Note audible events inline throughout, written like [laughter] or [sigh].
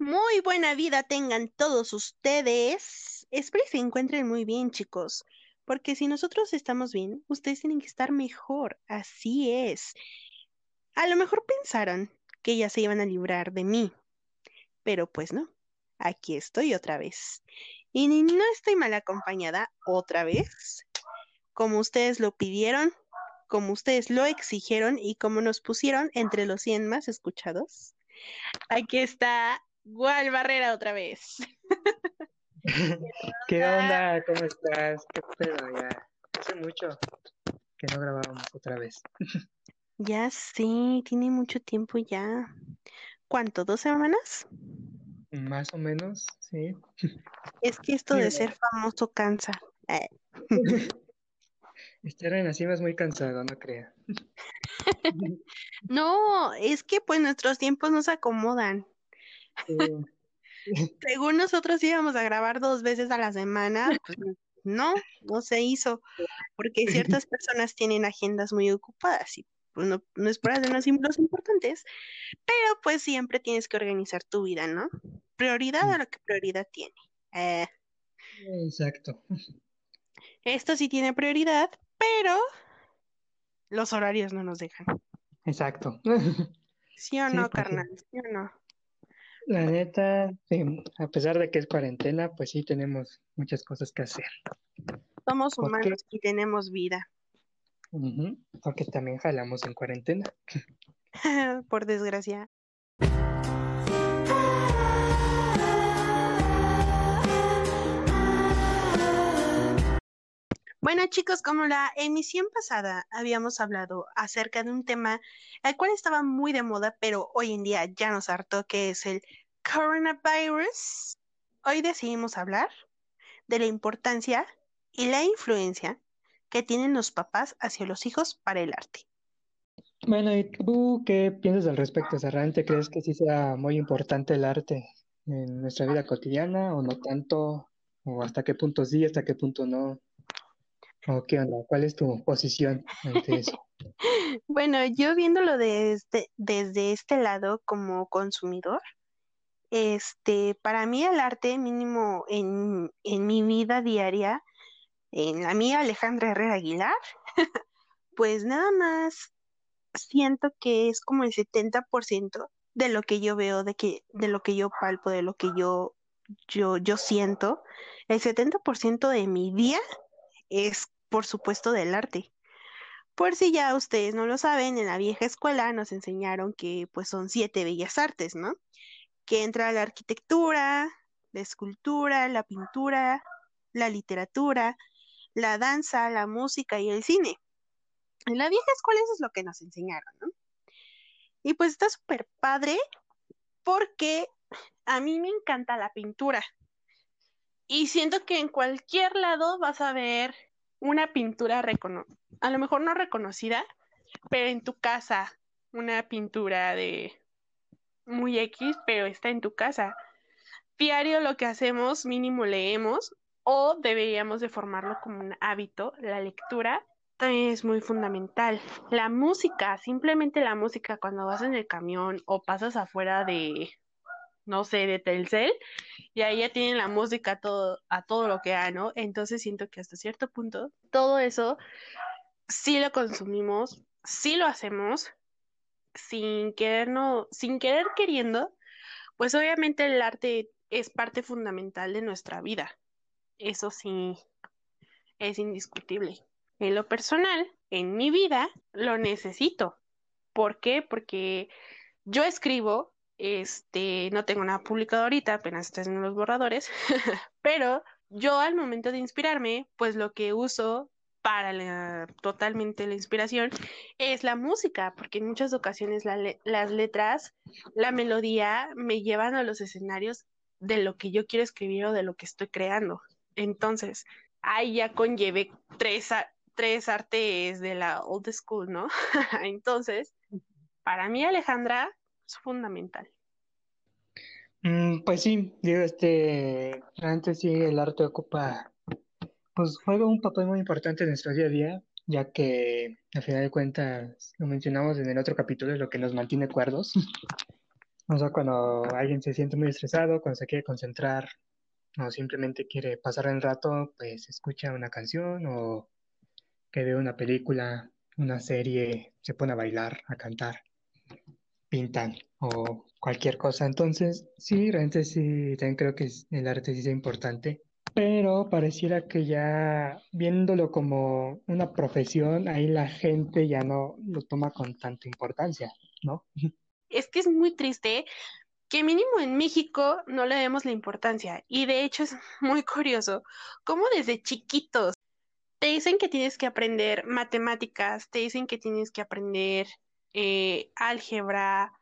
Muy buena vida tengan todos ustedes. Espero que se encuentren muy bien, chicos. Porque si nosotros estamos bien, ustedes tienen que estar mejor. Así es. A lo mejor pensaron que ya se iban a librar de mí. Pero pues no. Aquí estoy otra vez. Y no estoy mal acompañada otra vez. Como ustedes lo pidieron, como ustedes lo exigieron y como nos pusieron entre los 100 más escuchados. Aquí está Gual Barrera otra vez. [laughs] ¿Qué onda? ¿Cómo estás? ¿Qué pedo? Ya hace mucho que no grabábamos otra vez. [laughs] Ya sí, tiene mucho tiempo ya. ¿Cuánto? ¿Dos semanas? Más o menos, sí. Es que esto de ser famoso cansa. Eh. [laughs] Estar en la cima es muy cansado, no crea. No, es que pues nuestros tiempos no se [laughs] Según nosotros íbamos a grabar dos veces a la semana, pues no, no se hizo, porque ciertas personas tienen agendas muy ocupadas y pues no, no es por hacer los importantes, pero pues siempre tienes que organizar tu vida, ¿no? Prioridad a lo que prioridad tiene. Eh, Exacto. esto sí tiene prioridad, pero los horarios no nos dejan. Exacto. ¿Sí o no, carnal? ¿Sí o no? La neta, sí, a pesar de que es cuarentena, pues sí tenemos muchas cosas que hacer. Somos humanos y tenemos vida, Ujú, Porque también jalamos en cuarentena. [laughs] por desgracia. Bueno, chicos, como la emisión pasada habíamos hablado acerca de un tema el cual estaba muy de moda, pero hoy en día ya nos hartó, que es el coronavirus. Hoy decidimos hablar de la importancia y la influencia que tienen los papás hacia los hijos para el arte. Bueno, ¿y tú qué piensas al respecto? O sea, ¿realmente crees que sí sea muy importante el arte en nuestra vida cotidiana o no tanto? ¿O hasta qué punto sí, hasta qué punto no? ¿O qué onda? ¿Cuál es tu posición ante eso? [laughs] Bueno, yo viéndolo desde, desde este lado como consumidor, este, para mí el arte mínimo en, en mi vida diaria, en la mía Alejandra Herrera Aguilar, [laughs] pues nada más siento que es como el 70% de lo que yo veo, de que, de lo que yo palpo, de lo que yo, yo, yo siento. El 70% de mi día es, por supuesto, del arte. Por si ya ustedes no lo saben, en la vieja escuela nos enseñaron que pues son siete bellas artes, ¿no? Que entra la arquitectura, la escultura, la pintura, la literatura, la danza, la música y el cine. En la vieja escuela eso es lo que nos enseñaron, ¿no? Y pues está súper padre porque a mí me encanta la pintura. Y siento que en cualquier lado vas a ver una pintura a lo mejor no reconocida, pero en tu casa, una pintura de muy X, pero está en tu casa. Diario lo que hacemos, mínimo leemos, o deberíamos de formarlo como un hábito, la lectura también es muy fundamental. La música, simplemente la música cuando vas en el camión o pasas afuera de, no sé, de Telcel, y ahí ya tienen la música todo, a todo lo que da, ¿no? Entonces siento que hasta cierto punto todo eso sí lo consumimos, sí lo hacemos, sin querer, no, sin querer queriendo, pues obviamente el arte es parte fundamental de nuestra vida. Eso sí es indiscutible. En lo personal, en mi vida, lo necesito. ¿Por qué? Porque yo escribo, este, no tengo nada publicado ahorita, apenas estoy en los borradores, [laughs] pero yo al momento de inspirarme, pues lo que uso para la, totalmente la inspiración es la música, porque en muchas ocasiones la le- las letras, la melodía me llevan a los escenarios de lo que yo quiero escribir o de lo que estoy creando. Entonces, ahí ya conlleve tres, tres artes de la old school, ¿no? [laughs] Entonces, para mí, Alejandra, es fundamental. Mm, pues sí, digo, este, antes sí el arte ocupa, pues juega un papel muy importante en nuestro día a día, ya que al final de cuentas, lo mencionamos en el otro capítulo, es lo que nos mantiene cuerdos. [laughs] O sea, cuando alguien se siente muy estresado, cuando se quiere concentrar o simplemente quiere pasar el rato, pues escucha una canción o que ve una película, una serie, se pone a bailar, a cantar, pintan o cualquier cosa. Entonces, sí, realmente sí, también creo que el arte sí es importante, pero pareciera que ya viéndolo como una profesión, ahí la gente ya no lo toma con tanta importancia, ¿no? [laughs] Es que es muy triste que mínimo en México no le demos la importancia. Y de hecho es muy curioso cómo desde chiquitos te dicen que tienes que aprender matemáticas, te dicen que tienes que aprender eh, álgebra,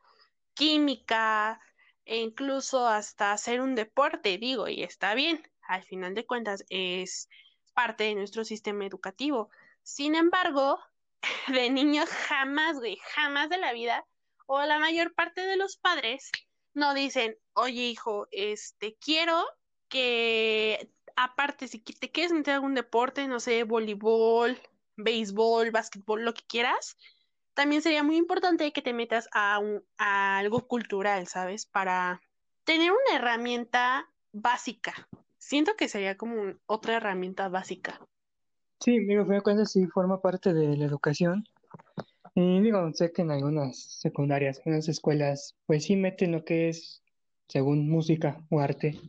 química, e incluso hasta hacer un deporte, digo, y está bien, al final de cuentas es parte de nuestro sistema educativo. Sin embargo, [laughs] de niño jamás, güey, jamás de la vida, o la mayor parte de los padres no dicen, oye hijo, este, quiero que aparte, si te quieres meter algún deporte, no sé, voleibol, béisbol, básquetbol, lo que quieras, también sería muy importante que te metas a, un, a algo cultural, ¿sabes? Para tener una herramienta básica. Siento que sería como otra herramienta básica. Sí, digo, me cuenta sí forma parte de la educación. Y digo, sé que en algunas secundarias, en las escuelas, pues sí meten lo que es, según música o arte,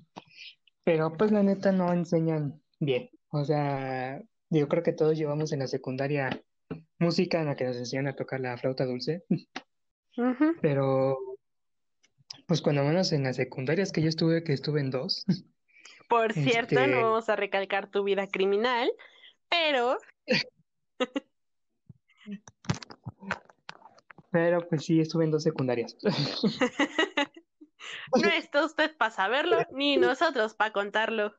pero pues la neta no enseñan bien. O sea, yo creo que todos llevamos en la secundaria música en la que nos enseñan a tocar la flauta dulce, pero pues cuando menos en las secundarias que yo estuve, que estuve en dos. Por cierto, no este vamos a recalcar tu vida criminal, pero... [laughs] Pero pues sí, estuve en dos secundarias. [laughs] no está usted para saberlo, ni nosotros para contarlo.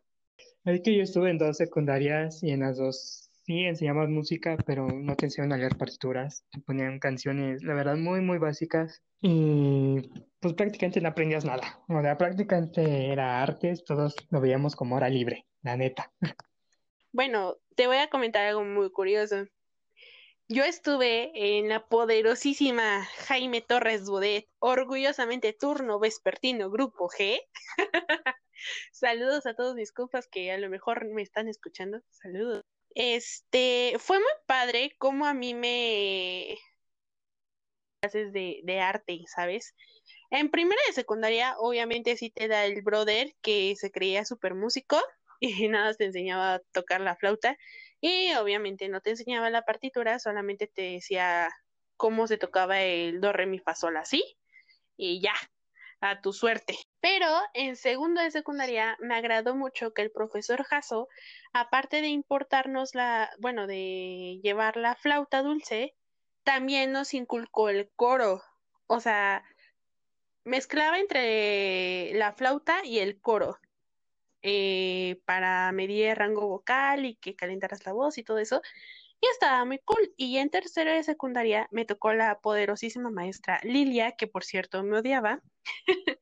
Es que yo estuve en dos secundarias y en las dos sí enseñamos música, pero no te enseñaban a leer partituras. Te ponían canciones, la verdad, muy, muy básicas. Y pues prácticamente no aprendías nada. O sea, prácticamente era artes, todos lo veíamos como hora libre, la neta. Bueno, te voy a comentar algo muy curioso. Yo estuve en la poderosísima Jaime Torres Bodet, orgullosamente turno vespertino, grupo G. [laughs] Saludos a todos mis compas que a lo mejor me están escuchando. Saludos. Este, fue muy padre como a mí me clases de, de arte, ¿sabes? En primera de secundaria, obviamente sí te da el brother que se creía súper músico [laughs] y nada, te enseñaba a tocar la flauta y obviamente no te enseñaba la partitura, solamente te decía cómo se tocaba el do, re, mi, fa, sol, así, y ya, a tu suerte. Pero en segundo de secundaria me agradó mucho que el profesor Jasso, aparte de importarnos la, bueno, de llevar la flauta dulce, también nos inculcó el coro. O sea, mezclaba entre la flauta y el coro. Eh, para medir el rango vocal y que calentaras la voz y todo eso. Y estaba muy cool. Y en tercero de secundaria me tocó la poderosísima maestra Lilia, que por cierto me odiaba. [laughs]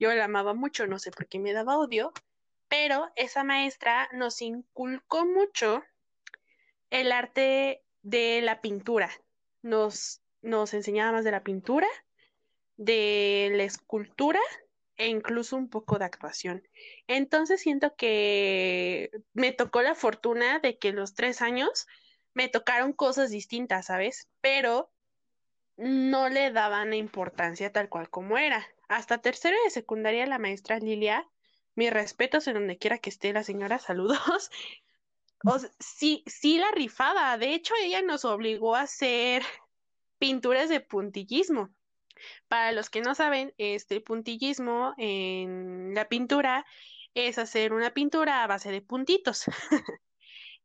Yo la amaba mucho, no sé por qué me daba odio, pero esa maestra nos inculcó mucho el arte de la pintura. Nos, nos enseñaba más de la pintura, de la escultura e incluso un poco de actuación. Entonces siento que me tocó la fortuna de que los tres años me tocaron cosas distintas, ¿sabes? Pero no le daban importancia tal cual como era. Hasta tercero de secundaria la maestra Lilia, mis respetos en donde quiera que esté la señora, [laughs] saludos. O sí, sí la rifaba. De hecho, ella nos obligó a hacer pinturas de puntillismo. Para los que no saben, este puntillismo en la pintura es hacer una pintura a base de puntitos. [laughs]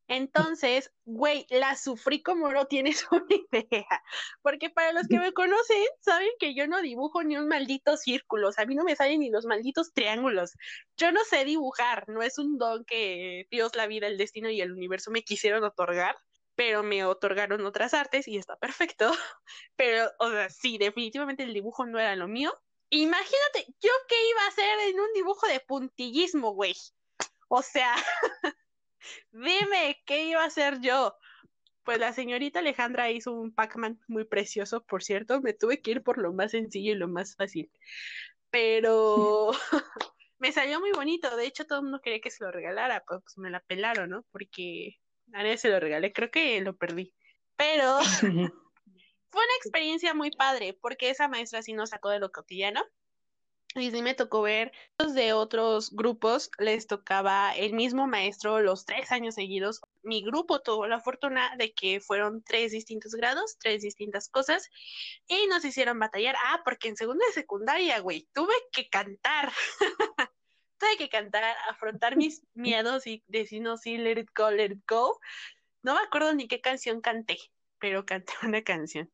Entonces, güey, la sufrí como no tienes [laughs] una idea. Porque para los que me conocen, saben que yo no dibujo ni un maldito círculo. A mí no me salen ni los malditos triángulos. Yo no sé dibujar. No es un don que Dios, la vida, el destino y el universo me quisieron otorgar pero me otorgaron otras artes y está perfecto. [laughs] Pero, o sea, sí, definitivamente el dibujo no era lo mío. Imagínate, yo qué iba a hacer en un dibujo de puntillismo, güey. O sea, [laughs] dime, ¿qué iba a hacer yo? Pues la señorita Alejandra hizo un Pac-Man muy precioso, por cierto. Me tuve que ir por lo más sencillo y lo más fácil. pero [laughs] [laughs] me salió muy bonito. De hecho, todo el mundo quería que se lo regalara, pues, pues me la pelaron, ¿no? Porque a nadie se lo regalé, creo que lo perdí. Pero [laughs] fue una experiencia muy padre, porque esa maestra sí nos sacó de lo cotidiano. Y sí me tocó ver de otros grupos, les tocaba el mismo maestro los tres años seguidos. Mi grupo tuvo la fortuna de que fueron tres distintos grados, tres distintas cosas, y nos hicieron batallar. Ah, porque en segunda y secundaria, güey, tuve que cantar. [laughs] tuve que cantar, afrontar mis [laughs] miedos y decir, no, sí, let it go, let it go. No me acuerdo ni qué canción canté, pero canté [laughs] una canción.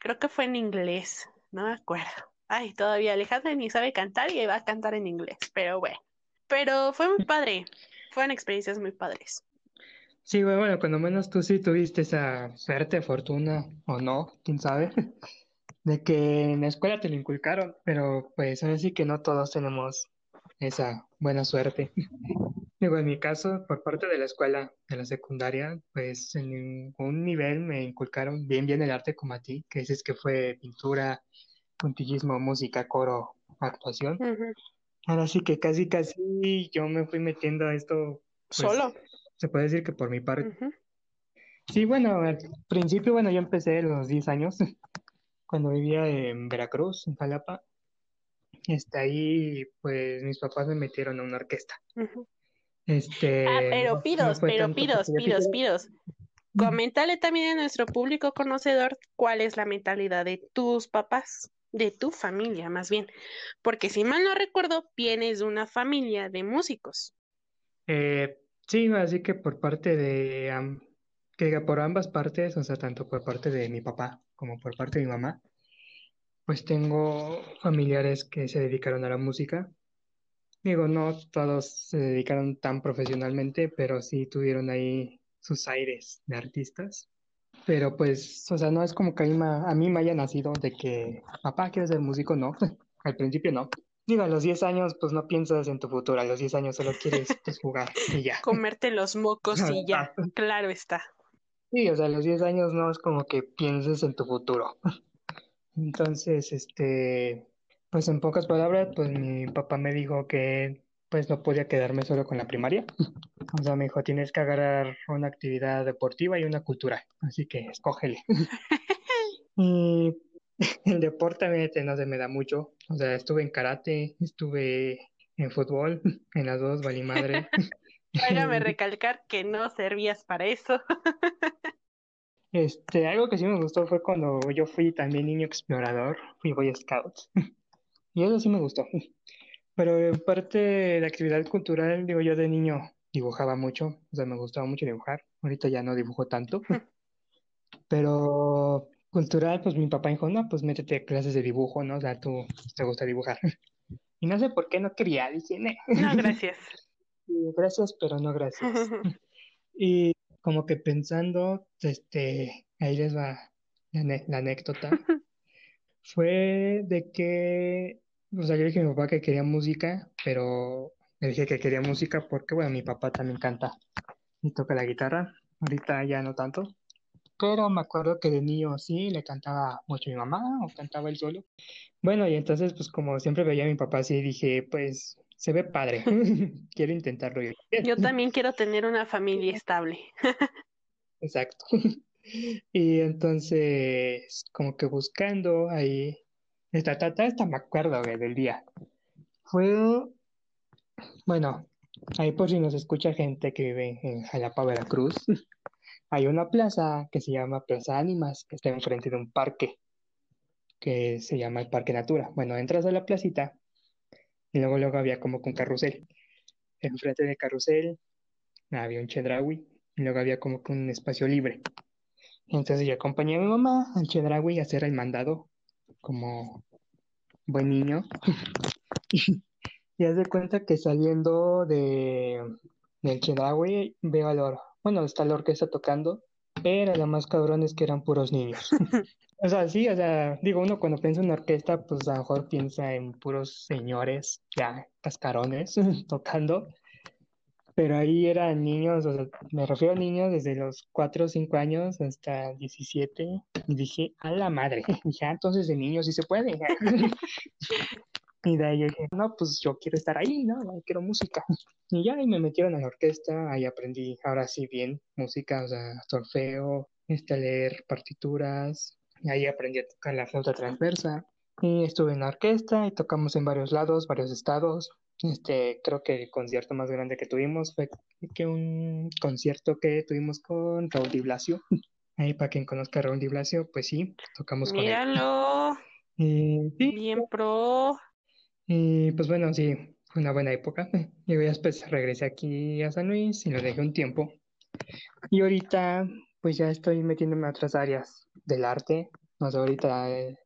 Creo que fue en inglés, no me acuerdo. Ay, todavía Alejandra ni sabe cantar y va a cantar en inglés, pero bueno. Pero fue muy padre, fueron experiencias muy padres. Sí, güey, bueno, cuando menos tú sí tuviste esa suerte, fortuna o no, quién sabe, [laughs] de que en la escuela te lo inculcaron, pero pues ahora sí que no todos tenemos esa buena suerte. [laughs] Digo, en mi caso, por parte de la escuela, de la secundaria, pues en ningún nivel me inculcaron bien bien el arte como a ti, que dices que fue pintura, puntillismo, música, coro, actuación. Ahora sí que casi casi yo me fui metiendo a esto. Pues, Solo. Se puede decir que por mi parte. Sí, bueno, al principio, bueno, yo empecé a los 10 años, [laughs] cuando vivía en Veracruz, en Jalapa. Este, ahí, pues, mis papás me metieron a una orquesta. Este, ah, pero pidos, pero pidos, pidos, pidos. Coméntale también a nuestro público conocedor cuál es la mentalidad de tus papás, de tu familia más bien, porque si mal no recuerdo, vienes de una familia de músicos. Eh, sí, así que por parte de, que por ambas partes, o sea, tanto por parte de mi papá como por parte de mi mamá, pues tengo familiares que se dedicaron a la música Digo, no todos se dedicaron tan profesionalmente, pero sí tuvieron ahí sus aires de artistas. Pero pues, o sea, no es como que a mí, me haya nacido de que, papá, ¿quieres ser músico? No, [laughs] al principio no. Digo, a los 10 años, pues no piensas en tu futuro, a los 10 años solo quieres pues, jugar y ya. Comerte los mocos y ya, claro está. Sí, o sea, a los 10 años no es como que pienses en tu futuro. [laughs] Entonces, este, pues en pocas palabras, pues mi papá me dijo que pues no podía quedarme solo con la primaria. [laughs] O sea, me dijo, tienes que agarrar una actividad deportiva y una cultural, así que escógele. [laughs] y [laughs] el deporte no se me da mucho. O sea, estuve en karate, estuve en fútbol, en las dos, valí madre. Déjame recalcar que no servías para eso. Este, algo que sí me gustó fue cuando yo fui también niño explorador, fui Boy Scout. Y eso sí me gustó. Pero en parte de actividad cultural, digo, yo de niño dibujaba mucho, o sea, me gustaba mucho dibujar. Ahorita ya no dibujo tanto. [laughs] Pero cultural, pues mi papá dijo, no, pues métete a clases de dibujo, ¿no? O sea, tú te gusta dibujar. [laughs] Y no sé por qué no quería, dije, no, no gracias. [laughs] gracias, pero no gracias. Y como que pensando, este, ahí les va la, la anécdota. Fue de que o sea, yo dije a mi papá que quería música, pero le dije que quería música porque, bueno, mi papá también canta y toca la guitarra. Ahorita ya no tanto. Pero me acuerdo que de niño sí, le cantaba mucho a mi mamá o cantaba él solo. Bueno, y entonces, pues como siempre veía a mi papá así, dije, pues se ve padre, [laughs] quiero intentarlo yo. Yo [laughs] también quiero tener una familia estable. Exacto. [laughs] Y entonces, como que buscando ahí esta, esta, esta me acuerdo, del día. Fue, bueno, ahí por si nos escucha gente que vive en Jalapa, Veracruz, [laughs] hay una plaza que se llama Plaza Ánimas, que está enfrente de un parque, que se llama el Parque Natura. Bueno, entras a la placita y luego, luego había como con carrusel. Enfrente del carrusel había un chedraui y luego había como que un espacio libre. Entonces yo acompañé a mi mamá al chedraui a hacer el mandado como buen niño. [laughs] y haz de cuenta que saliendo de del Chedraui veo al oro. Bueno, está la orquesta tocando, pero lo más cabrón es que eran puros niños. [laughs] o sea, sí, o sea, digo, uno cuando piensa en orquesta, pues a lo mejor piensa en puros señores, ya, cascarones, [laughs] tocando pero ahí eran niños, o sea, me refiero a niños desde los 4 o 5 años hasta 17, y dije, a la madre, [laughs] ya ah, entonces de niños sí se puede. [laughs] Y de ahí dije, no, pues yo quiero estar ahí, ¿no? Quiero música. Y ya ahí me metieron a la orquesta, ahí aprendí ahora sí bien música, o sea, solfeo, este, leer partituras, y ahí aprendí a tocar la flauta transversa. Y estuve en la orquesta y tocamos en varios lados, varios estados. Este, creo que el concierto más grande que tuvimos fue que un concierto que tuvimos con Raúl Di Blasio. [laughs] Ahí para quien conozca a Raúl Di Blasio, pues sí, tocamos con él. Sí, bien pro. y pues bueno, sí, fue una buena época. [laughs] Y después regresé aquí a San Luis y lo dejé un tiempo. Y ahorita, pues ya estoy metiéndome a otras áreas del arte. O sea, ahorita eh,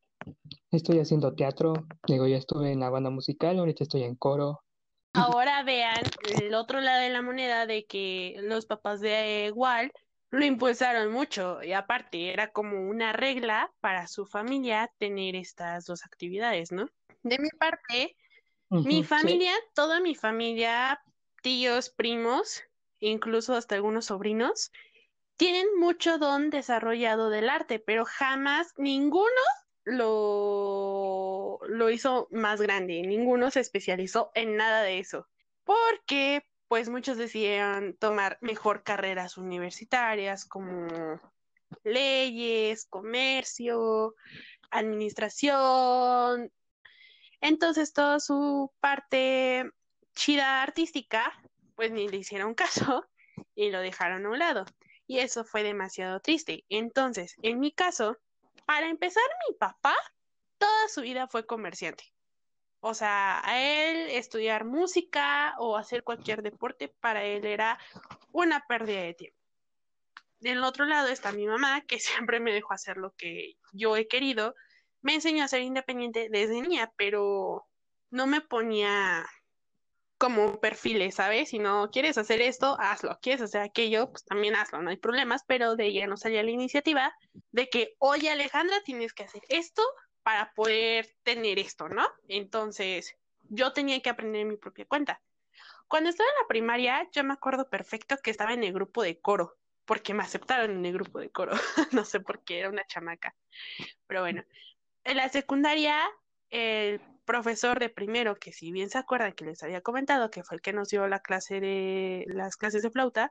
estoy haciendo teatro. Digo, ya estuve en la banda musical, ahorita estoy en coro. Ahora vean el otro lado de la moneda de que los papás de Walt lo impulsaron mucho y aparte era como una regla para su familia tener estas dos actividades, ¿no? De mi parte, mi sí. familia, toda mi familia, tíos, primos, incluso hasta algunos sobrinos, tienen mucho don desarrollado del arte, pero jamás ninguno lo, lo hizo más grande, ninguno se especializó en nada de eso, porque pues muchos decidieron tomar mejor carreras universitarias como leyes, comercio, administración. Entonces toda su parte chida artística, pues ni le hicieron [laughs] caso y lo dejaron a un lado. Y eso fue demasiado triste. Entonces, en mi caso, para empezar, mi papá toda su vida fue comerciante. O sea, a él estudiar música o hacer cualquier deporte para él era una pérdida de tiempo. Del otro lado está mi mamá, que [laughs] siempre me dejó hacer lo que yo he querido. Me enseñó a ser independiente desde niña, pero no me ponía como perfiles, ¿sabes? Si no quieres hacer esto, hazlo. Quieres hacer aquello, pues también hazlo, no hay problemas, pero de ella no salía la iniciativa de que, oye Alejandra, tienes que hacer esto para poder tener esto, ¿no? Entonces, yo tenía que aprender mi propia cuenta. Cuando estaba en la primaria, yo me acuerdo perfecto que estaba en el grupo de coro, porque me aceptaron en el grupo de coro. [laughs] no sé por qué, era una chamaca. Pero bueno, en la secundaria, el profesor de primero, que si bien se acuerdan que les había comentado que fue el que nos dio las clases de flauta,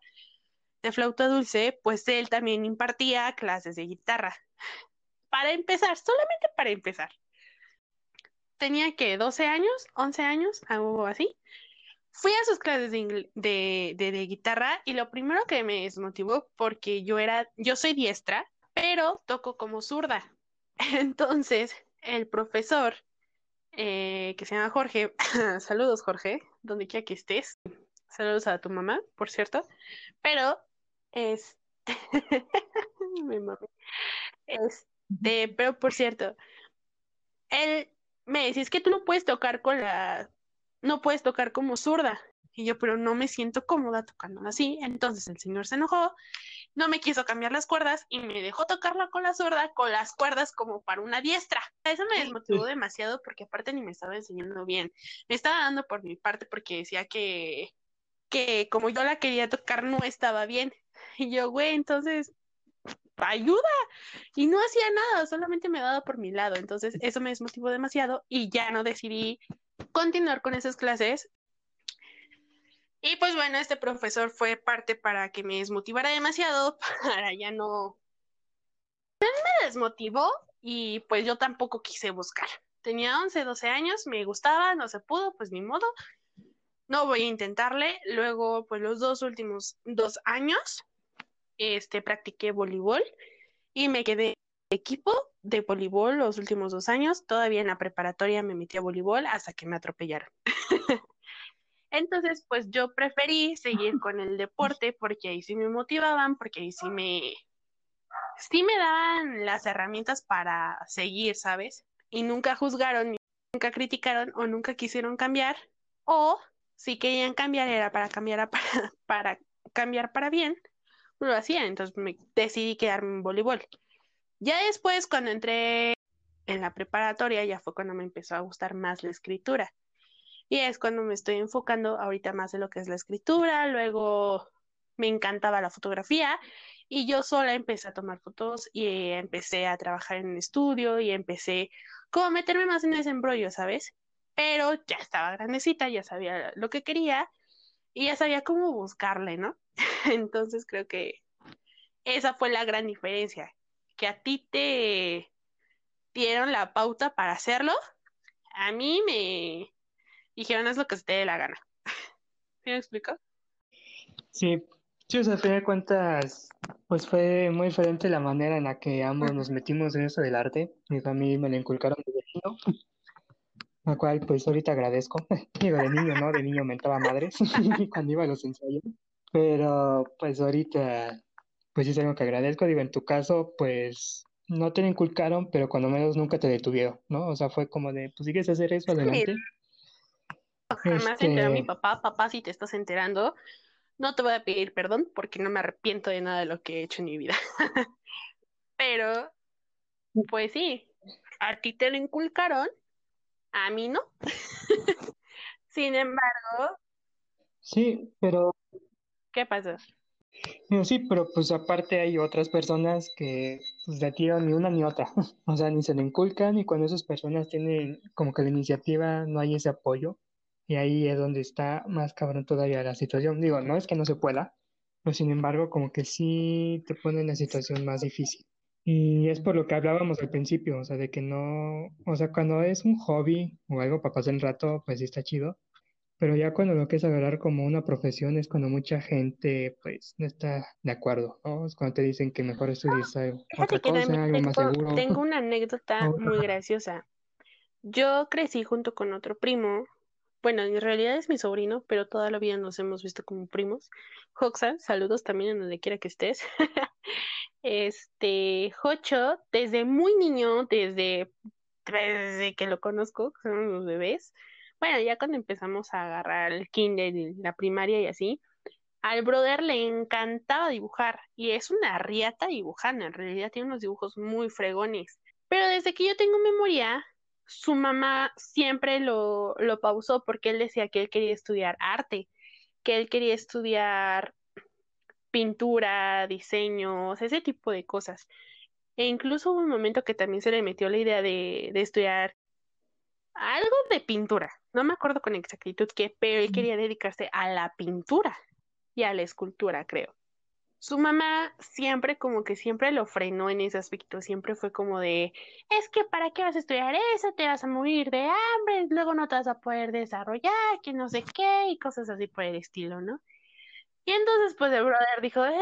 de flauta dulce, pues él también impartía clases de guitarra. Para empezar, solamente para empezar. Tenía que 12 años, 11 años, algo así. Fui a sus clases de, de, de, de, guitarra y lo primero que me desmotivó porque yo era, yo soy diestra, pero toco como zurda. [laughs] Entonces, el profesor, eh, que se llama Jorge, [laughs] saludos Jorge, donde quiera que estés, saludos a tu mamá, por cierto, pero [laughs] es, me mami, este, pero por cierto, él me decía, es que tú no puedes tocar con la, no puedes tocar como zurda. Y yo, pero no me siento cómoda tocando así. Entonces el señor se enojó, no me quiso cambiar las cuerdas y me dejó tocarla con la zurda, con las cuerdas como para una diestra. Eso me desmotivó demasiado porque aparte ni me estaba enseñando bien. Me estaba dando por mi parte porque decía que, que como yo la quería tocar no estaba bien. Y yo, güey, entonces ayuda. Y no hacía nada, solamente me daba por mi lado. Entonces eso me desmotivó demasiado y ya no decidí continuar con esas clases. Y pues bueno, este profesor fue parte para que me desmotivara demasiado, [laughs] para ya no... Me desmotivó y pues yo tampoco quise buscar. Tenía 11, 12 años, me gustaba, no se pudo, pues ni modo. No voy a intentarle. Luego, pues los dos últimos dos años, este, practiqué voleibol y me quedé equipo de voleibol los últimos dos años. Todavía en la preparatoria me metí a voleibol hasta que me atropellaron. [laughs] Entonces, pues yo preferí seguir [laughs] con el deporte porque ahí sí me motivaban, porque ahí sí me, sí me daban las herramientas para seguir, ¿sabes? Y nunca juzgaron, nunca criticaron o nunca quisieron cambiar. O si querían cambiar era para cambiar [laughs] para, para cambiar para bien, lo hacían. Entonces me decidí quedarme en voleibol. Ya después, cuando entré en la preparatoria, ya fue cuando me empezó a gustar más la escritura. Y es cuando me estoy enfocando ahorita más en lo que es la escritura. Luego me encantaba la fotografía y yo sola empecé a tomar fotos y empecé a trabajar en el estudio y empecé como a meterme más en ese embrollo, ¿sabes? pero ya estaba grandecita, ya sabía lo que quería y ya sabía cómo buscarle, ¿no? [laughs] Entonces creo que esa fue la gran diferencia, que a ti te dieron la pauta para hacerlo, a mí me dijeron es lo que se te dé la gana. [laughs] ¿Sí me explico? Sí, sí, o sea, a fin de cuentas, pues fue muy diferente la manera en la que ambos nos metimos en eso del arte. Y a mí me lo inculcaron desde niño, la cual pues ahorita agradezco. [laughs] Digo, de niño, ¿no? De niño mentaba madres [laughs] cuando iba a los ensayos. Pero pues ahorita, pues es algo que agradezco. Digo, en tu caso, pues no te lo inculcaron, pero cuando menos nunca te detuvieron, ¿no? O sea, fue como de, pues sigues a hacer eso adelante. Jamás Este- enteró a mi papá, papá, si te estás enterando, no te voy a pedir perdón porque no me arrepiento de nada de lo que he hecho en mi vida. [laughs] Pero, pues sí, a ti te lo inculcaron, a mí no. [laughs] Sin embargo, Sí, pero ¿qué pasó? Digo, sí, pero pues aparte hay otras personas que pues de tiro ni una ni otra, [laughs] o sea, ni se le inculcan y cuando esas personas tienen como que la iniciativa no hay ese apoyo y ahí es donde está más cabrón todavía la situación. Digo, no es que no se pueda, pero sin embargo como que sí te pone en la situación más difícil. Y es por lo que hablábamos al principio, o sea, de que no, o sea, cuando es un hobby o algo para pasar el rato, pues sí está chido. Pero ya cuando lo quieres agarrar como una profesión es cuando mucha gente pues no está de acuerdo, ¿no? Es cuando te dicen que mejor estudies algo- otra que cosa, algo más tengo, seguro. tengo una anécdota [laughs] muy graciosa. Yo crecí junto con otro primo. Bueno, en realidad es mi sobrino, pero toda la vida nos hemos visto como primos. Hoxa, saludos también en donde quiera que estés. [laughs] Este, Jocho, desde muy niño, desde, desde que lo conozco, que son los bebés. Bueno, ya cuando empezamos a agarrar el kinder y la primaria y así, al brother le encantaba dibujar y es una riata dibujando, en realidad tiene unos dibujos muy fregones. Pero desde que yo tengo memoria, su mamá siempre lo, lo pausó porque él decía que él quería estudiar arte, que él quería estudiar pintura, diseños, ese tipo de cosas. E incluso hubo un momento que también se le metió la idea de, de estudiar algo de pintura. No me acuerdo con exactitud qué, pero él quería dedicarse a la pintura y a la escultura, creo. Su mamá siempre como que siempre lo frenó en ese aspecto, siempre fue como de, es que para qué vas a estudiar eso, te vas a morir de hambre, luego no te vas a poder desarrollar, que no sé qué, y cosas así por el estilo, ¿no? Y entonces pues el brother dijo, eh,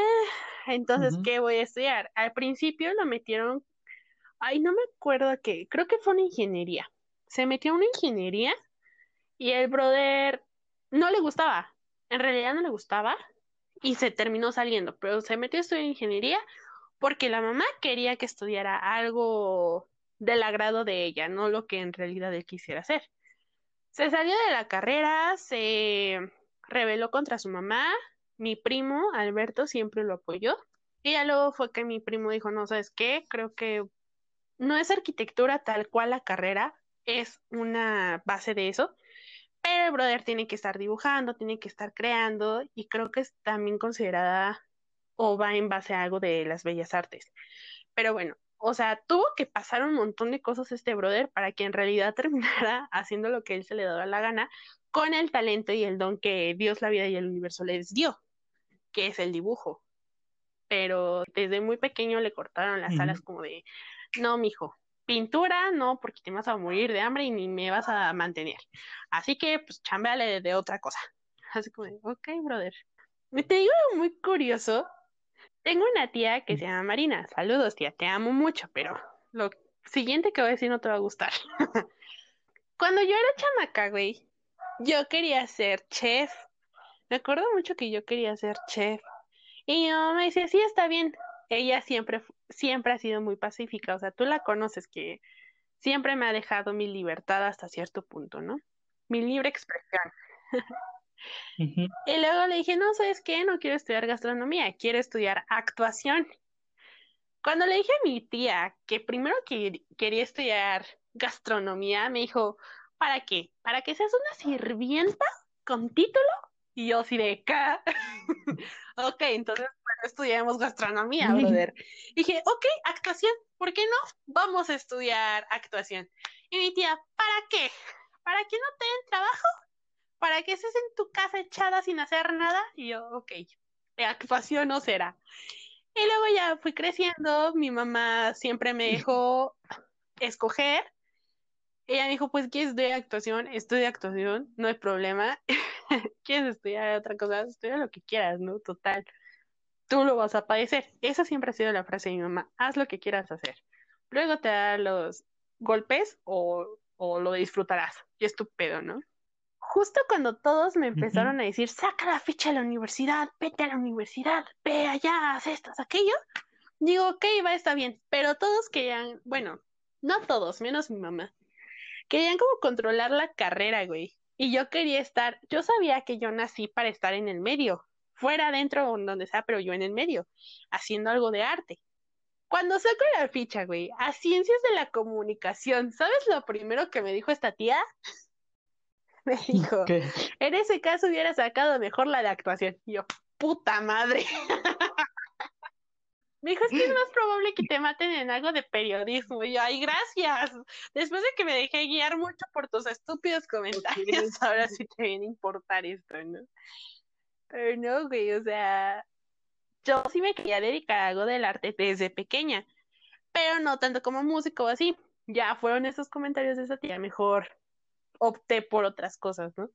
entonces. ¿qué voy a estudiar? Al principio lo metieron, ay, no me acuerdo qué, creo que fue una ingeniería. Se metió a una ingeniería y el brother no le gustaba, en realidad no le gustaba y se terminó saliendo, pero se metió a estudiar ingeniería porque la mamá quería que estudiara algo del agrado de ella, no lo que en realidad él quisiera hacer. Se salió de la carrera, se rebeló contra su mamá, mi primo Alberto siempre lo apoyó y ya luego fue que mi primo dijo, no, ¿sabes qué? Creo que no es arquitectura tal cual la carrera, es una base de eso, el brother tiene que estar dibujando, tiene que estar creando y creo que es también considerada o va en base a algo de las bellas artes. Pero bueno, o sea, tuvo que pasar un montón de cosas este brother para que en realidad [laughs] terminara haciendo lo que él se le daba la gana con el talento y el don que Dios, la vida y el universo les dio, que es el dibujo. Pero desde muy pequeño le cortaron las alas como de, no, mijo, pintura no, porque te vas a morir de hambre y ni me vas a mantener. Así que, pues, chambeale de otra cosa. [laughs] Así como de, ok, brother. Me te digo algo muy curioso. Tengo una tía que se llama Marina. Saludos, tía, te amo mucho, pero lo siguiente que voy a decir no te va a gustar. [laughs] Cuando yo era chamaca, güey, yo quería ser chef. Me acuerdo mucho que yo quería ser chef. Y mamá me decía, sí, está bien. Ella siempre, siempre ha sido muy pacífica. O sea, tú la conoces que siempre me ha dejado mi libertad hasta cierto punto, ¿no? Mi libre expresión. [laughs] Y luego le dije, no, ¿sabes qué? No quiero estudiar gastronomía, quiero estudiar actuación. Cuando le dije a mi tía que primero que quería estudiar gastronomía, me dijo, ¿para qué? ¿Para que seas una sirvienta con título? Y yo así de acá. [laughs] Ok, entonces, bueno, estudiamos gastronomía, brother. Dije, ok, actuación, ¿por qué no? Vamos a estudiar actuación. Y mi tía, ¿para qué? ¿para que no te den trabajo? ¿Para que estés en tu casa echada sin hacer nada? Y yo, ok, actuación no será. Y luego ya fui creciendo, mi mamá siempre me dejó escoger. Ella me dijo, pues, ¿quieres estudiar actuación? Estudia actuación, no hay problema. [laughs] [laughs] ¿Quieres estudiar otra cosa? Estudia lo que quieras, ¿no? Total, tú lo vas a padecer. Esa siempre ha sido la frase de mi mamá, haz lo que quieras hacer. Luego te da los golpes o, o lo disfrutarás. Y es tu pedo, ¿no? justo cuando todos me empezaron a decir, saca la ficha de la universidad, vete a la universidad, ve allá, haz esto, aquello, digo, ok, va, está bien, pero todos querían, bueno, no todos, menos mi mamá, querían como controlar la carrera, güey, y yo quería estar, yo sabía que yo nací para estar en el medio, fuera, dentro o donde sea, pero yo en el medio, haciendo algo de arte. Cuando saco la ficha, güey, a ciencias de la comunicación, ¿sabes lo primero que me dijo esta tía? [laughs] me dijo, en ese caso hubiera sacado mejor la de actuación. Y yo, puta madre. [laughs] me dijo, es que es más probable que te maten en algo de periodismo. Y yo, ay, gracias. Después de que me dejé guiar mucho por tus estúpidos comentarios, ahora sí te viene a importar esto, ¿no? Pero no, güey, o sea, yo sí me quería dedicar a algo del arte desde pequeña, pero no tanto como músico o así. Ya fueron esos comentarios de esa tía, mejor opté por otras cosas, ¿no?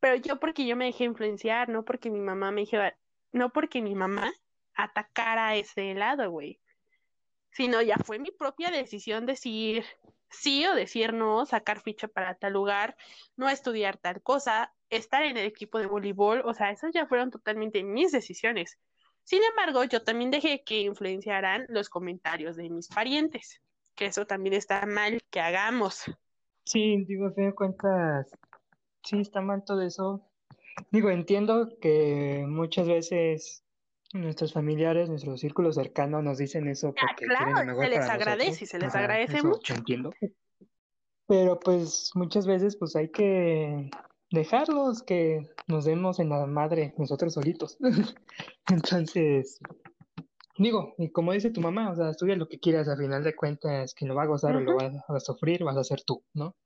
Pero yo porque yo me dejé influenciar, no porque mi mamá me dijera, no porque mi mamá atacara ese lado, güey, sino ya fue mi propia decisión decir sí o decir no, sacar ficha para tal lugar, no estudiar tal cosa, estar en el equipo de voleibol, o sea, esas ya fueron totalmente mis decisiones. Sin embargo, yo también dejé que influenciaran los comentarios de mis parientes, que eso también está mal que hagamos. Sí, digo, a fin de cuentas, sí está mal todo eso. Digo, entiendo que muchas veces nuestros familiares, nuestro círculo cercano nos dicen eso ah, porque claro, se les agradece, y se les agradece mucho. Entiendo. Pero pues muchas veces pues hay que dejarlos que nos demos en la madre nosotros solitos. [laughs] Entonces, digo, y como dice tu mamá, o sea, estudia lo que quieras, al final de cuentas, quien lo va a gozar o lo va a sufrir, vas a ser tú, ¿no?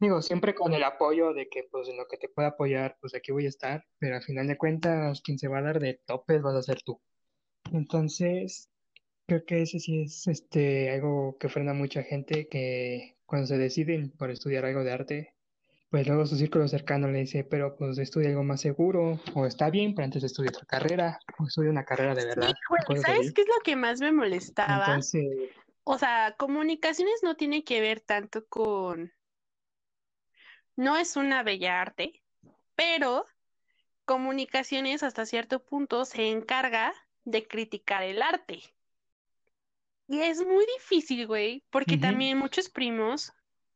Digo, siempre con el apoyo de que, pues, en lo que te pueda apoyar, pues aquí voy a estar, pero al final de cuentas, quien se va a dar de topes vas a ser tú. Entonces, creo que ese sí es este algo que frena a mucha gente que cuando se deciden por estudiar algo de arte, pues luego su círculo cercano le dice, pero pues estudia algo más seguro, o está bien, pero antes estudia otra carrera, o estudia una carrera de verdad. ¿sabes qué es lo que más me molestaba? O sea, comunicaciones no tiene que ver tanto con... No es una bella arte, pero comunicaciones hasta cierto punto se encarga de criticar el arte. Y es muy difícil, güey, porque también muchos primos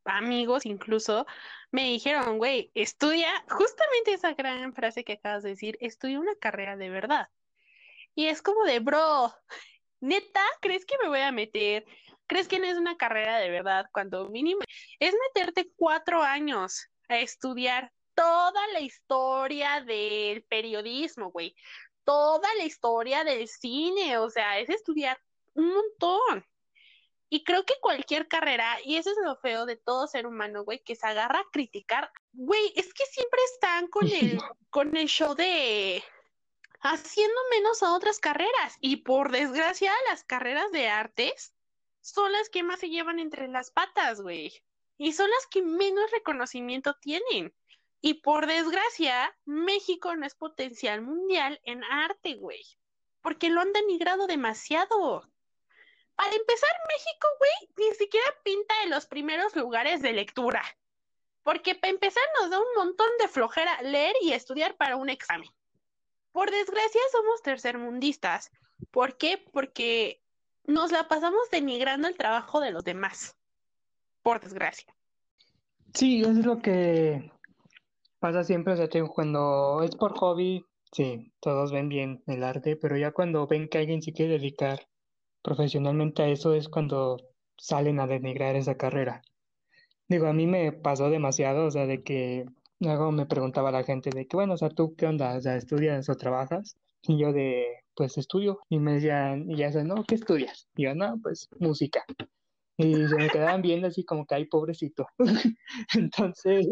amigos incluso, me dijeron, güey, estudia justamente esa gran frase que acabas de decir, estudia una carrera de verdad. Y es como de, bro, neta, ¿crees que me voy a meter? ¿Crees que no es una carrera de verdad? Cuando mínimo es meterte cuatro años a estudiar toda la historia del periodismo, güey, toda la historia del cine, o sea, es estudiar un montón. Y creo que cualquier carrera, y eso es lo feo de todo ser humano, güey, que se agarra a criticar, güey, es que siempre están con el, [laughs] con el show de haciendo menos a otras carreras. Y por desgracia, las carreras de artes son las que más se llevan entre las patas, güey. Y son las que menos reconocimiento tienen. Y por desgracia, México no es potencial mundial en arte, güey. Porque lo han denigrado demasiado. Para empezar, México, güey, ni siquiera pinta en los primeros lugares de lectura. Porque para empezar nos da un montón de flojera leer y estudiar para un examen. Por desgracia somos tercermundistas. ¿Por qué? Porque nos la pasamos denigrando el trabajo de los demás. Por desgracia. Sí, es lo que pasa siempre. O sea, cuando es por hobby, sí, todos ven bien el arte, pero ya cuando ven que alguien se quiere dedicar profesionalmente a eso es cuando salen a denigrar esa carrera. Digo, a mí me pasó demasiado, o sea, de que luego me preguntaba la gente de que, bueno, o sea, ¿tú qué onda? O sea, ¿estudias o trabajas? Y yo de, pues estudio. Y me decían, y ya sé, no, ¿qué estudias? Y yo, no, pues música. Y se me quedaban viendo así como que, ay, pobrecito. [laughs] Entonces,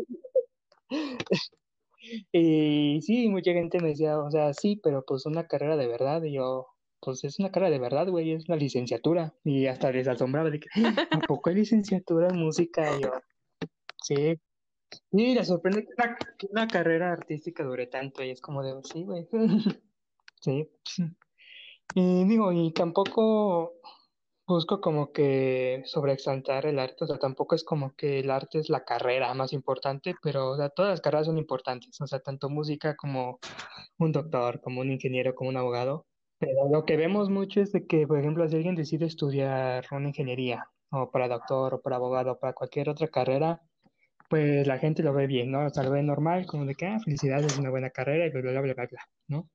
y sí, mucha gente me decía, o sea, sí, pero pues una carrera de verdad. Y yo, pues es una carrera de verdad, güey, es una licenciatura. Y hasta les asombraba de que, ¿a poco hay licenciatura en música? Y yo, sí. Y les sorprende que una, que una carrera artística dure tanto. Y es como de, sí, güey. [laughs] Sí. Y digo, y tampoco busco como que sobreexaltar el arte, o sea, tampoco es como que el arte es la carrera más importante, pero o sea, todas las carreras son importantes, o sea, tanto música como un doctor, como un ingeniero, como un abogado. Pero lo que vemos mucho es de que, por ejemplo, si alguien decide estudiar una ingeniería, o para doctor, o para abogado, o para cualquier otra carrera, pues la gente lo ve bien, ¿no? O sea, lo ve normal, como de que, ah, felicidades, es una buena carrera, y bla, bla, bla, bla, bla, ¿no?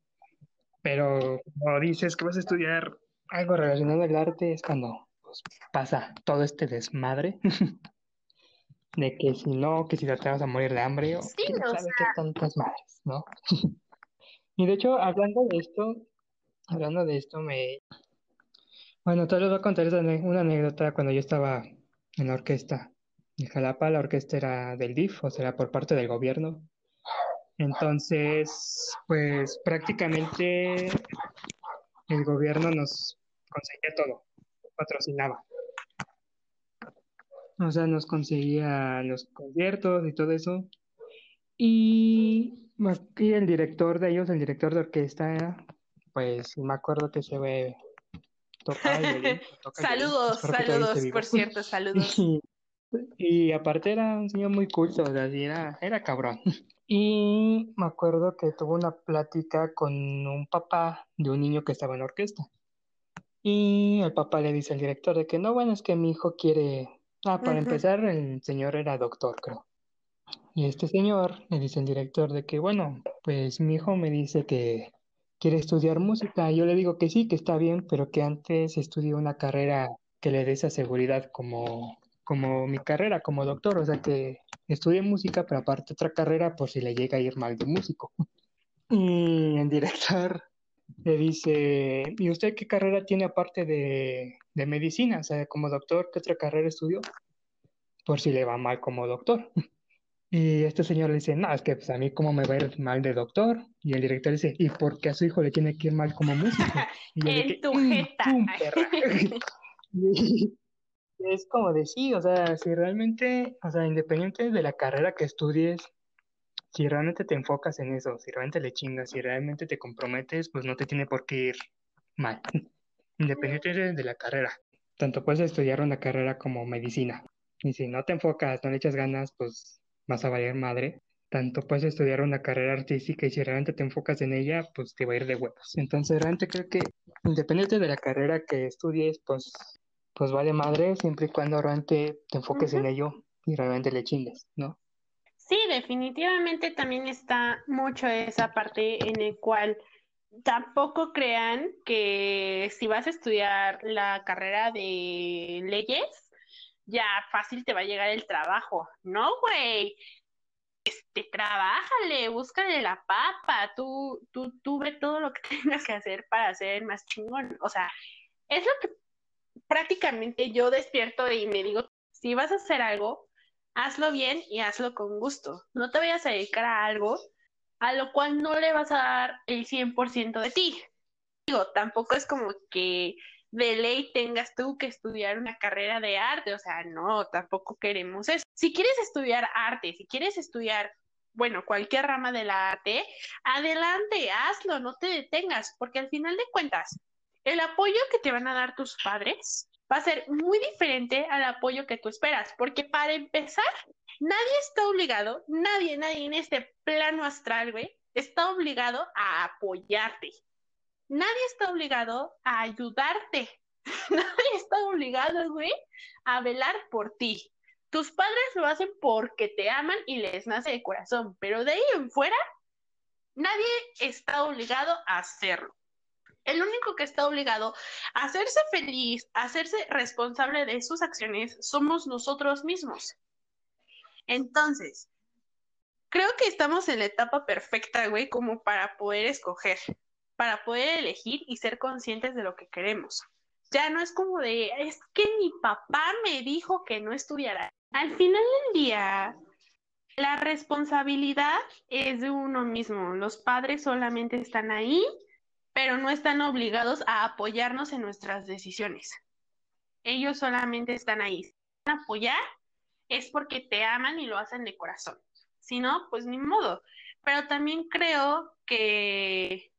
Pero como dices que vas a estudiar algo relacionado al arte, es cuando pues, pasa todo este desmadre [laughs] de que si no, que si te vas a morir de hambre, o Sí, quién o sabe sea, qué tantas madres, ¿no? [laughs] Y de hecho, hablando de esto, hablando de esto, me... Bueno, te les voy a contar una anécdota cuando yo estaba en la orquesta. En Jalapa, la orquesta era del DIF, o sea, por parte del gobierno. Entonces, pues prácticamente el gobierno nos conseguía todo, patrocinaba. O sea, nos conseguía los conciertos y todo eso. Y aquí el director de ellos, el director de orquesta, pues me acuerdo que se ve, toca [laughs] violín, saludos, saludos, por cierto, saludos. [laughs] Y, y aparte era un señor muy culto, o sea, era, era cabrón. Y me acuerdo que tuvo una plática con un papá de un niño que estaba en la orquesta. Y el papá le dice al director de que no, bueno, es que mi hijo quiere... Ah, para empezar, el señor era doctor, creo. Y este señor le dice al director de que, bueno, pues mi hijo me dice que quiere estudiar música. Y yo le digo que sí, que está bien, pero que antes estudie una carrera que le dé esa seguridad como, como mi carrera, como doctor. O sea, que estudie música, pero aparte otra carrera por si le llega a ir mal de músico. [laughs] Y el director le dice, ¿y usted qué carrera tiene aparte de, de medicina? O sea, como doctor, ¿qué otra carrera estudió? Por si le va mal como doctor. [laughs] Y este señor le dice, no, es que pues, a mí cómo me va a ir mal de doctor. Y el director dice, ¿y por qué a su hijo le tiene que ir mal como músico? [laughs] Y En tu "Mm, jeta. Y es como de sí, o sea, si realmente, o sea, independiente de la carrera que estudies, si realmente te enfocas en eso, si realmente le chingas, si realmente te comprometes, pues no te tiene por qué ir mal, [laughs] independiente de la carrera. Tanto puedes estudiar una carrera como medicina. Y si no te enfocas, no le echas ganas, pues vas a valer madre. Tanto puedes estudiar una carrera artística y si realmente te enfocas en ella, pues te va a ir de huevos. Entonces, realmente creo que independiente de la carrera que estudies, pues, pues vale madre siempre y cuando realmente te enfoques en ello y realmente le chingues, ¿no? Sí, definitivamente también está mucho esa parte en el cual tampoco crean que si vas a estudiar la carrera de leyes, ya fácil te va a llegar el trabajo. No, güey, te trabájale, búscale la papa, tú, tú, tú ve todo lo que [laughs] tengas que hacer para ser más chingón. O sea, es lo que prácticamente yo despierto y me digo, si vas a hacer algo, hazlo bien y hazlo con gusto. No te vayas a dedicar a algo a lo cual no le vas a dar el 100% de ti. Digo, tampoco es como que de ley tengas tú que estudiar una carrera de arte, o sea, no, tampoco queremos eso. Si quieres estudiar arte, si quieres estudiar, bueno, cualquier rama de la arte, adelante, hazlo, no te detengas, porque al final de cuentas, el apoyo que te van a dar tus padres va a ser muy diferente al apoyo que tú esperas, porque para empezar, nadie está obligado, nadie, nadie en este plano astral, güey, está obligado a apoyarte. Nadie está obligado a ayudarte. [laughs] Nadie está obligado, güey, a velar por ti. Tus padres lo hacen porque te aman y les nace de corazón, pero de ahí en fuera, nadie está obligado a hacerlo. El único que está obligado a hacerse feliz, a hacerse responsable de sus acciones, somos nosotros mismos. Entonces, creo que estamos en la etapa perfecta, güey, como para poder escoger, para poder elegir y ser conscientes de lo que queremos. Ya no es como de, es que mi papá me dijo que no estudiara. Al final del día, la responsabilidad es de uno mismo. Los padres solamente están ahí, pero no están obligados a apoyarnos en nuestras decisiones. Ellos solamente están ahí. Si van apoyar es porque te aman y lo hacen de corazón. Si no, pues ni modo. Pero también creo que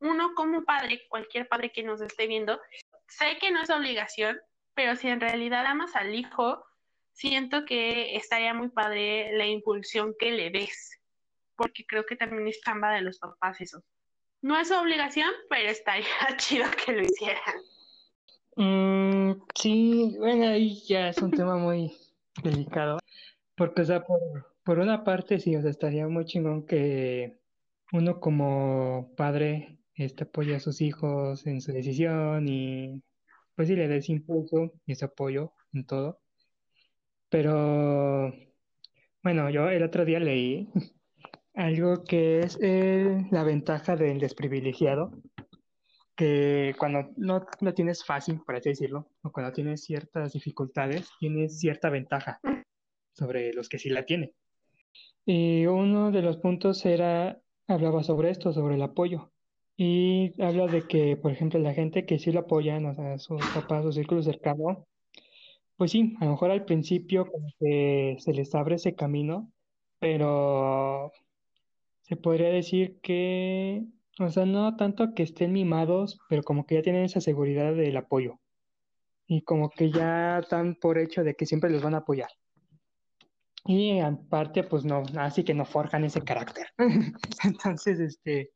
uno como padre, cualquier padre que nos esté viendo, sé que no es obligación, pero si en realidad amas al hijo, siento que estaría muy padre la impulsión que le des, porque creo que también es chamba de los papás eso. No es obligación, pero estaría [laughs] chido que lo hicieran. Mm, sí, bueno, ahí ya es un tema muy delicado, porque, o sea, por, por una parte sí, o sea, estaría muy chingón que uno como padre este, apoye a sus hijos en su decisión y pues sí le des impulso y ese apoyo en todo. Pero bueno, yo el otro día leí algo que es eh, la ventaja del desprivilegiado, que cuando no lo tienes fácil, por así decirlo, o cuando tienes ciertas dificultades, tienes cierta ventaja sobre los que sí la tienen. Y uno de los puntos era, hablaba sobre esto, sobre el apoyo. Y habla de que, por ejemplo, la gente que sí lo apoyan, o sea, sus papás, su círculo cercano, pues sí, a lo mejor al principio se les abre ese camino, pero se podría decir que, o sea, no tanto que estén mimados, pero como que ya tienen esa seguridad del apoyo. Y como que ya dan por hecho de que siempre les van a apoyar. Y aparte, pues no, así que no forjan ese carácter. [laughs] Entonces, este,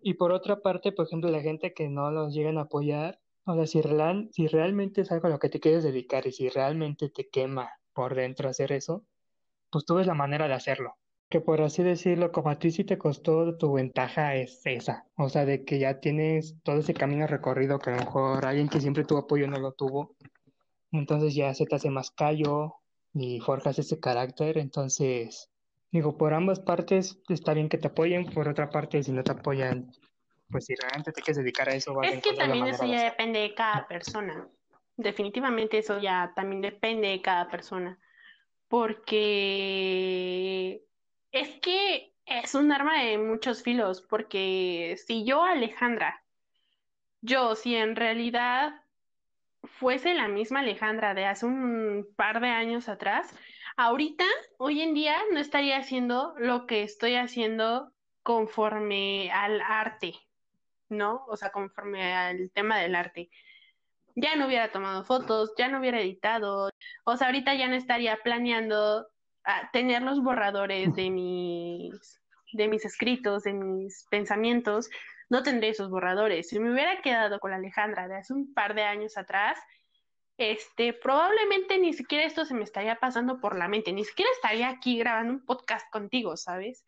y por otra parte, por ejemplo, la gente que no los llegan a apoyar, o sea, si, real, si realmente es algo a lo que te quieres dedicar y si realmente te quema por dentro hacer eso, pues tú ves la manera de hacerlo. Que por así decirlo, como a ti sí te costó, tu ventaja es esa. O sea, de que ya tienes todo ese camino recorrido que a lo mejor alguien que siempre tuvo apoyo no lo tuvo. Entonces ya se te hace más callo y forjas ese carácter. Entonces, Digo, por ambas partes está bien que te apoyen, por otra parte, si no te apoyan, pues si realmente te quieres dedicar a eso, va Es que también eso ya depende de cada persona. Definitivamente eso ya también depende de cada persona. Porque es que es un arma de muchos filos, porque si yo, Alejandra, yo, si en realidad fuese la misma Alejandra de hace un par de años atrás, ahorita, hoy en día, no estaría haciendo lo que estoy haciendo conforme al arte, ¿no? O sea, conforme al tema del arte. Ya no hubiera tomado fotos, ya no hubiera editado, o sea, ahorita ya no estaría planeando ah, tener los borradores de mis, de mis escritos, de mis pensamientos, no tendré esos borradores. Si me hubiera quedado con Alejandra de hace un par de años atrás, este, probablemente ni siquiera esto se me estaría pasando por la mente, ni siquiera estaría aquí grabando un podcast contigo, ¿sabes?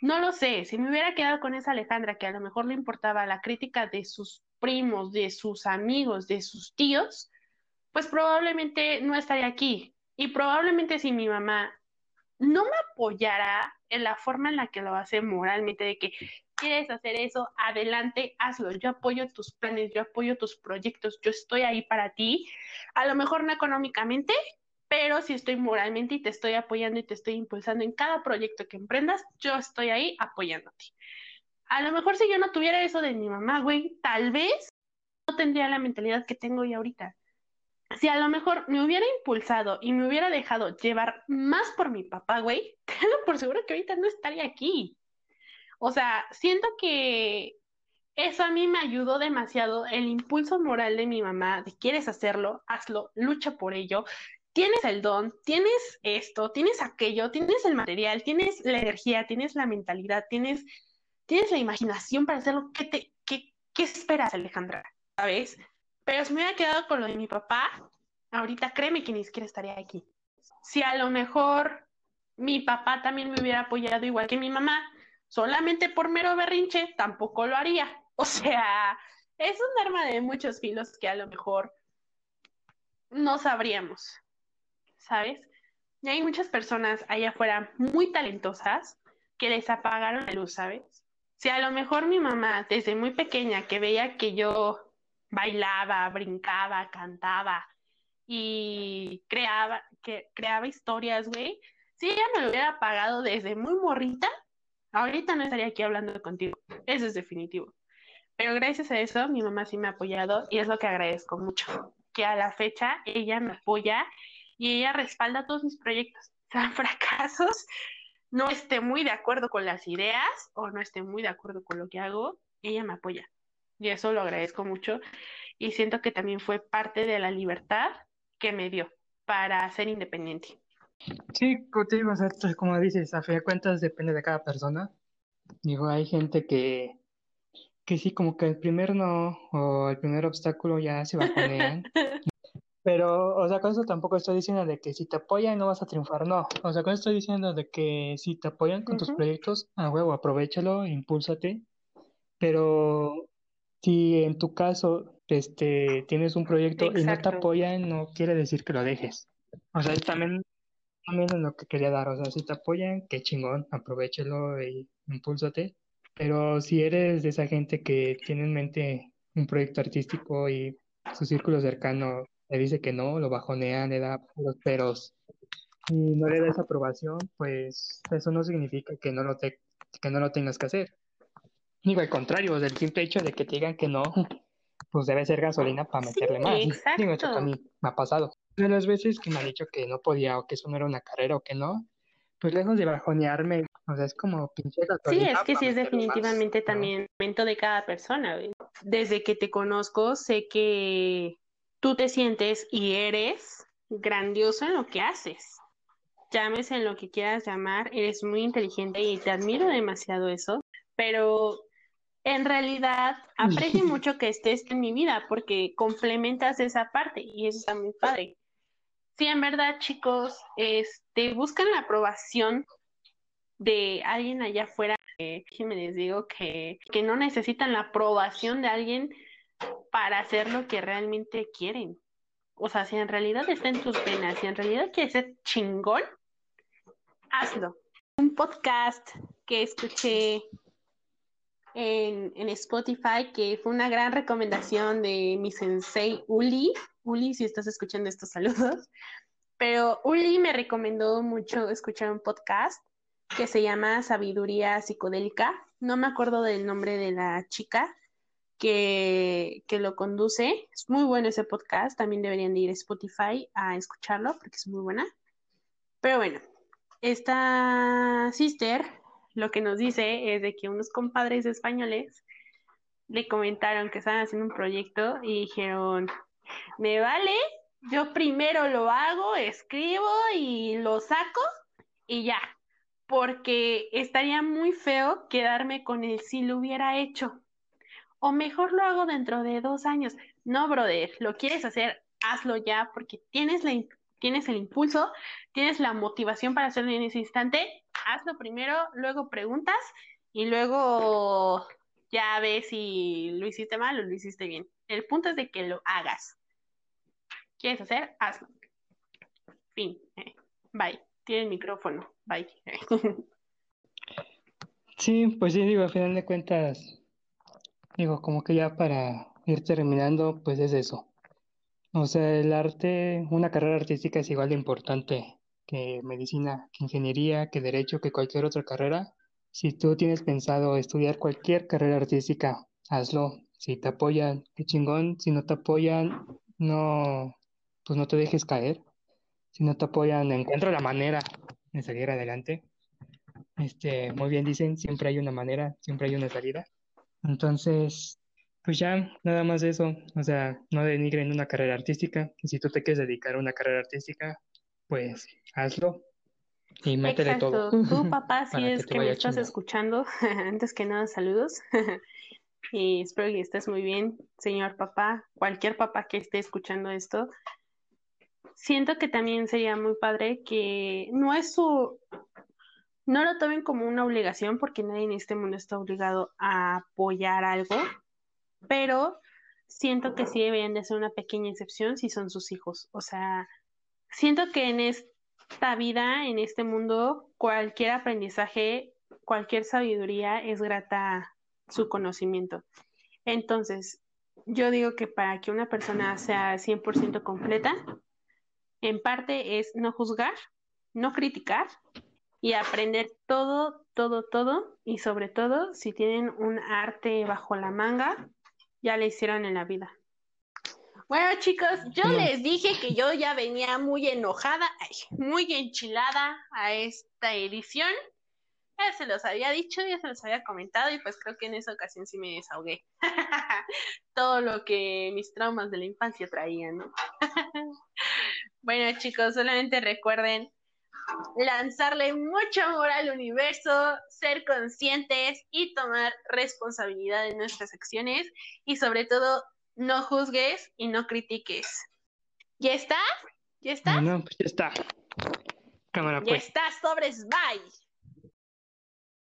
No lo sé, si me hubiera quedado con esa Alejandra que a lo mejor le importaba la crítica de sus primos, de sus amigos, de sus tíos, pues probablemente no estaría aquí. Y probablemente si mi mamá no me apoyara en la forma en la que lo hace moralmente, de que quieres hacer eso, adelante, hazlo. Yo apoyo tus planes, yo apoyo tus proyectos, yo estoy ahí para ti. A lo mejor no económicamente, pero si estoy moralmente y te estoy apoyando y te estoy impulsando en cada proyecto que emprendas, yo estoy ahí apoyándote. A lo mejor si yo no tuviera eso de mi mamá, güey, tal vez no tendría la mentalidad que tengo hoy ahorita. Si a lo mejor me hubiera impulsado y me hubiera dejado llevar más por mi papá, güey, [laughs] tengo por seguro que ahorita no estaría aquí. O sea, siento que eso a mí me ayudó demasiado, el impulso moral de mi mamá, de quieres hacerlo, hazlo, lucha por ello, tienes el don, tienes esto, tienes aquello, tienes el material, tienes la energía, tienes la mentalidad, tienes, tienes la imaginación para hacerlo. ¿Qué, te, qué, qué esperas, Alejandra? ¿Sabes? Pero si me hubiera quedado con lo de mi papá, ahorita créeme que ni siquiera estaría aquí. Si a lo mejor mi papá también me hubiera apoyado igual que mi mamá, solamente por mero berrinche, tampoco lo haría. O sea, es un arma de muchos filos que a lo mejor no sabríamos, ¿sabes? Y hay muchas personas allá afuera muy talentosas que les apagaron la luz, ¿sabes? Si a lo mejor mi mamá, desde muy pequeña, que veía que yo bailaba, brincaba, cantaba y creaba, que, creaba historias, güey. Si ella me lo hubiera pagado desde muy morrita, ahorita no estaría aquí hablando contigo. Eso es definitivo. Pero gracias a eso, mi mamá sí me ha apoyado y es lo que agradezco mucho. Que a la fecha ella me apoya y ella respalda todos mis proyectos. [laughs] Sean fracasos, no esté muy de acuerdo con las ideas o no esté muy de acuerdo con lo que hago, ella me apoya. Y eso lo agradezco mucho. Y siento que también fue parte de la libertad que me dio para ser independiente. Sí, como, como dices, a fin de cuentas depende de cada persona. Digo, hay gente que, que sí, como que el primer no o el primer obstáculo ya se bajonean. [laughs] Pero, o sea, con eso tampoco estoy diciendo de que si te apoyan no vas a triunfar, no. O sea, con eso estoy diciendo de que si te apoyan con tus proyectos, a huevo, aprovechalo, impúlsate. Pero si en tu caso este, tienes un proyecto y no te apoyan, no quiere decir que lo dejes. O sea, también, también es lo que quería dar. O sea, si te apoyan, qué chingón, aprovechalo y impúlsate. Pero si eres de esa gente que tiene en mente un proyecto artístico y su círculo cercano le dice que no, lo bajonea, le da los peros y no le da esa aprobación, pues eso no significa que no lo, te, que no lo tengas que hacer. Digo, al contrario, el simple hecho de que te digan que no, pues debe ser gasolina para meterle más. Exacto. Digo, esto también me ha pasado. De las veces que me ha dicho que no podía o que eso no era una carrera o que no, pues lejos de bajonearme, o sea, es como pinche. Sí, es que sí es definitivamente también el momento de cada persona. Desde que te conozco, sé que tú te sientes y eres grandioso en lo que haces. Llámese en lo que quieras llamar, eres muy inteligente y te admiro demasiado eso, pero en realidad aprecio [laughs] mucho que estés en mi vida porque complementas esa parte y eso está muy padre. Sí, en verdad, chicos, este, buscan la aprobación de alguien allá afuera. Eh, me les digo que, que no necesitan la aprobación de alguien para hacer lo que realmente quieren. O sea, si en realidad está en tus penas, si en realidad quieres ser chingón, hazlo. Un podcast que escuché en, Spotify que fue una gran recomendación de mi sensei Uli. Uli, si estás escuchando estos saludos. Pero Uli me recomendó mucho escuchar un podcast que se llama Sabiduría Psicodélica. No me acuerdo del nombre de la chica, que, lo conduce. Es muy bueno ese podcast, también deberían de ir a Spotify a escucharlo porque es muy buena. Pero bueno, esta sister lo que nos dice es de que unos compadres españoles le comentaron que estaban haciendo un proyecto y dijeron, me vale, yo primero lo hago, escribo y lo saco y ya, porque estaría muy feo quedarme con el si lo hubiera hecho o mejor lo hago dentro de dos años. No, brother, lo quieres hacer, hazlo ya porque tienes, la, tienes el impulso, tienes la motivación para hacerlo en ese instante. Hazlo primero, luego preguntas y luego ya ves si lo hiciste mal o lo hiciste bien. El punto es de que lo hagas. ¿Quieres hacer? Hazlo. Fin. Bye. Tiene el micrófono. Bye. Sí, pues sí, digo, a final de cuentas, Digo, como que ya para ir terminando, pues es eso. O sea, el arte, una carrera artística es igual de importante que medicina, que ingeniería, que derecho, que cualquier otra carrera. Si tú tienes pensado estudiar cualquier carrera artística, hazlo. Si te apoyan, qué chingón. Si no te apoyan, no, pues no te dejes caer. Si no te apoyan, encuentra la manera de salir adelante. Este, muy bien dicen, siempre hay una manera, siempre hay una salida. Entonces, pues ya, nada más eso. O sea, no denigren una carrera artística. Y si tú te quieres dedicar a una carrera artística, pues hazlo y métele todo. Tú, papá, [laughs] si es que, me estás escuchando, [laughs] antes que nada, saludos. [laughs] y espero que estés muy bien, señor papá, cualquier papá que esté escuchando esto. Siento que también sería muy padre que no es su no lo tomen como una obligación porque nadie en este mundo está obligado a apoyar algo, pero siento que sí deberían de ser una pequeña excepción si son sus hijos. O sea, siento que en esta vida, en este mundo, cualquier aprendizaje, cualquier sabiduría es grata su conocimiento. Entonces, Yo digo que para que una persona sea 100% completa, en parte es no juzgar, no criticar y aprender todo, todo, todo y sobre todo si tienen un arte bajo la manga, ya le hicieron en la vida. Bueno chicos, yo les dije que yo ya venía muy enojada, muy enchilada a esta edición. Ya se los había dicho, ya se los había comentado y pues creo que en esa ocasión sí me desahogué. [laughs] Todo lo que mis traumas de la infancia traían, ¿no? [laughs] bueno chicos, solamente recuerden lanzarle mucho amor al universo, ser conscientes y tomar responsabilidad de nuestras acciones y sobre todo no juzgues y no critiques. ¿Ya está? ¿Ya está? No, pues ya está. Cámara, ya pues. está, sobres, bye.